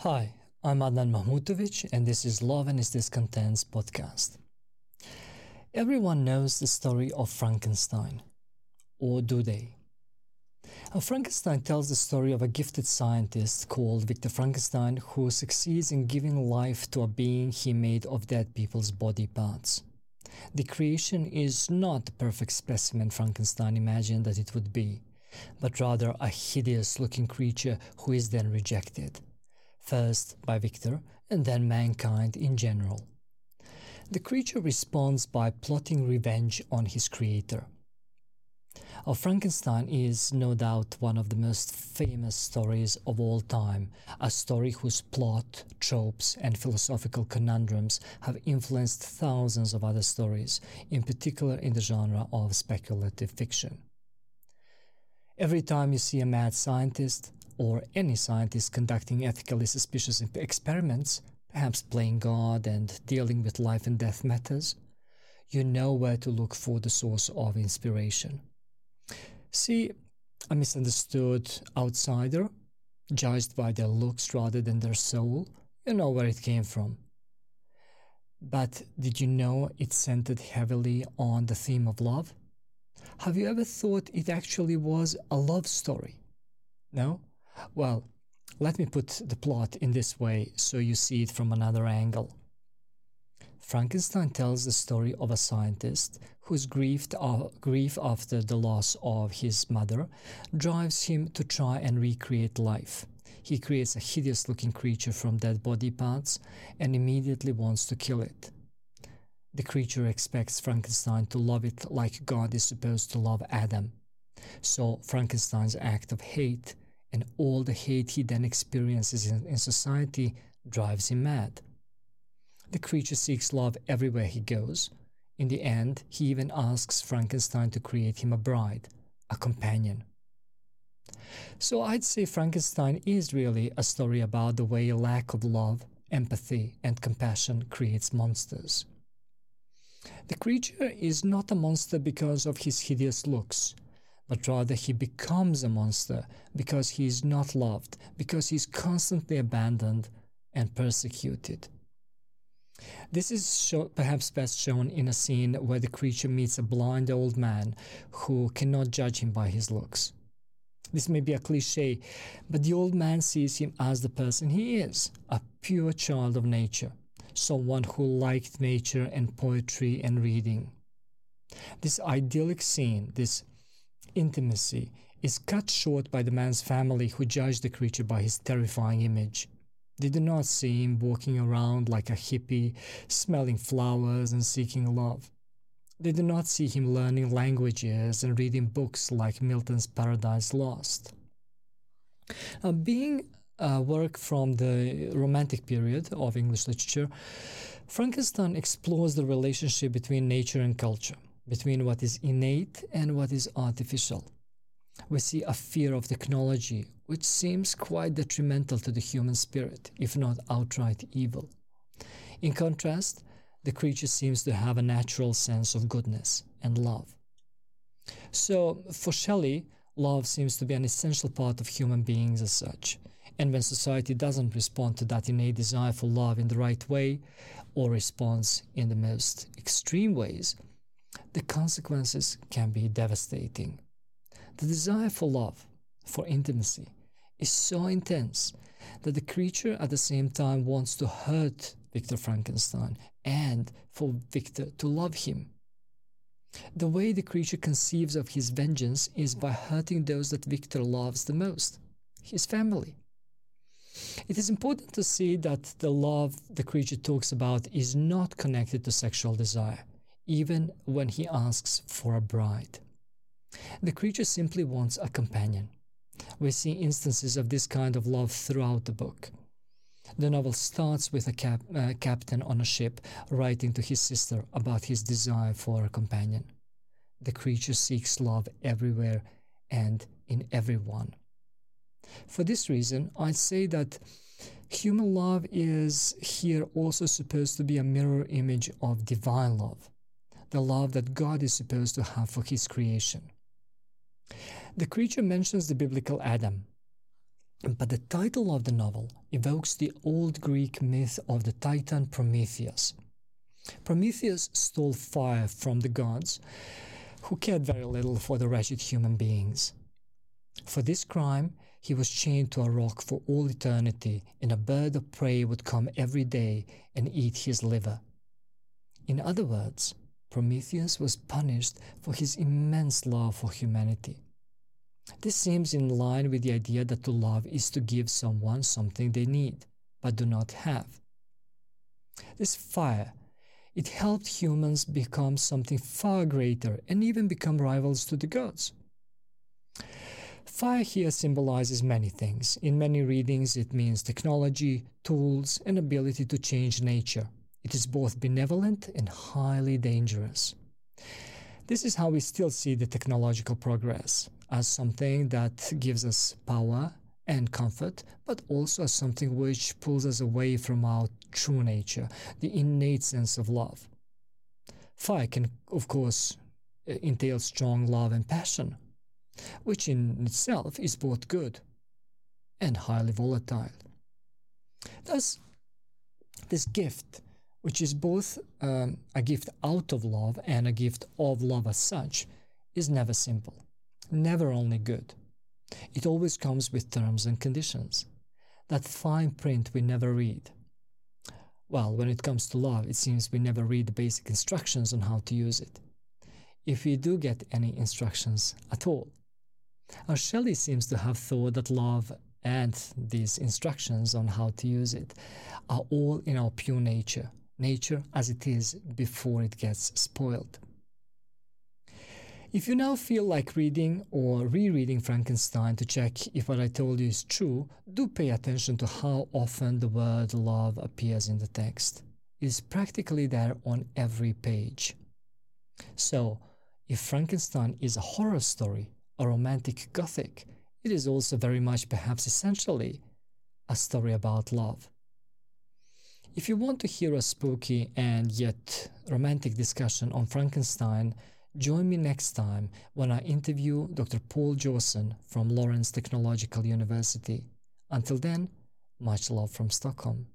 Hi, I'm Adnan Mahmutovic, and this is Love and Its Discontents podcast. Everyone knows the story of Frankenstein, or do they? Now, Frankenstein tells the story of a gifted scientist called Victor Frankenstein who succeeds in giving life to a being he made of dead people's body parts. The creation is not the perfect specimen Frankenstein imagined that it would be, but rather a hideous looking creature who is then rejected first by Victor and then mankind in general. The creature responds by plotting revenge on his creator. Our Frankenstein is no doubt one of the most famous stories of all time, a story whose plot, tropes, and philosophical conundrums have influenced thousands of other stories, in particular in the genre of speculative fiction. Every time you see a mad scientist, or any scientist conducting ethically suspicious experiments, perhaps playing God and dealing with life and death matters, you know where to look for the source of inspiration. See, a misunderstood outsider, judged by their looks rather than their soul, you know where it came from. But did you know it centered heavily on the theme of love? Have you ever thought it actually was a love story? No? Well, let me put the plot in this way so you see it from another angle. Frankenstein tells the story of a scientist whose grief, uh, grief after the loss of his mother drives him to try and recreate life. He creates a hideous looking creature from dead body parts and immediately wants to kill it. The creature expects Frankenstein to love it like God is supposed to love Adam. So Frankenstein's act of hate and all the hate he then experiences in, in society drives him mad. The creature seeks love everywhere he goes. In the end, he even asks Frankenstein to create him a bride, a companion. So I'd say Frankenstein is really a story about the way a lack of love, empathy, and compassion creates monsters. The creature is not a monster because of his hideous looks but rather he becomes a monster because he is not loved, because he is constantly abandoned and persecuted. This is show, perhaps best shown in a scene where the creature meets a blind old man who cannot judge him by his looks. This may be a cliche, but the old man sees him as the person he is a pure child of nature, someone who liked nature and poetry and reading. This idyllic scene, this intimacy is cut short by the man's family who judge the creature by his terrifying image. They do not see him walking around like a hippie, smelling flowers and seeking love. They do not see him learning languages and reading books like Milton's Paradise Lost. Uh, being a work from the Romantic period of English literature, Frankenstein explores the relationship between nature and culture between what is innate and what is artificial. We see a fear of technology, which seems quite detrimental to the human spirit, if not outright evil. In contrast, the creature seems to have a natural sense of goodness and love. So, for Shelley, love seems to be an essential part of human beings as such. And when society doesn't respond to that innate desire for love in the right way, or responds in the most extreme ways, the consequences can be devastating. The desire for love, for intimacy, is so intense that the creature at the same time wants to hurt Victor Frankenstein and for Victor to love him. The way the creature conceives of his vengeance is by hurting those that Victor loves the most his family. It is important to see that the love the creature talks about is not connected to sexual desire even when he asks for a bride. The creature simply wants a companion. We see instances of this kind of love throughout the book. The novel starts with a cap uh, captain on a ship writing to his sister about his desire for a companion. The creature seeks love everywhere and in everyone. For this reason, I'd say that human love is here also supposed to be a mirror image of divine love the love that God is supposed to have for his creation. The creature mentions the biblical Adam. But the title of the novel evokes the old Greek myth of the Titan Prometheus. Prometheus stole fire from the gods, who cared very little for the wretched human beings. For this crime, he was chained to a rock for all eternity, and a bird of prey would come every day and eat his liver. In other words, Prometheus was punished for his immense love for humanity. This seems in line with the idea that to love is to give someone something they need but do not have. This fire, it helped humans become something far greater and even become rivals to the gods. Fire here symbolizes many things. In many readings, it means technology, tools, and ability to change nature. It is both benevolent and highly dangerous. This is how we still see the technological progress as something that gives us power and comfort, but also as something which pulls us away from our true nature, the innate sense of love. Fire can, of course, eh, entail strong love and passion, which in itself is both good and highly volatile. Thus, this gift, which is both um, a gift out of love and a gift of love as such, is never simple, never only good. It always comes with terms and conditions. That fine print we never read. Well, when it comes to love, it seems we never read the basic instructions on how to use it. If we do get any instructions at all, now, Shelley seems to have thought that love and these instructions on how to use it are all in our pure nature, nature as it is before it gets spoiled. If you now feel like reading or rereading Frankenstein to check if what I told you is true, do pay attention to how often the word love appears in the text. It is practically there on every page. So, if Frankenstein is a horror story, a romantic gothic, it is also very much, perhaps essentially, a story about love. If you want to hear a spooky and yet romantic discussion on Frankenstein, join me next time when I interview Dr. Paul Jawson from Lawrence Technological University. Until then, much love from Stockholm.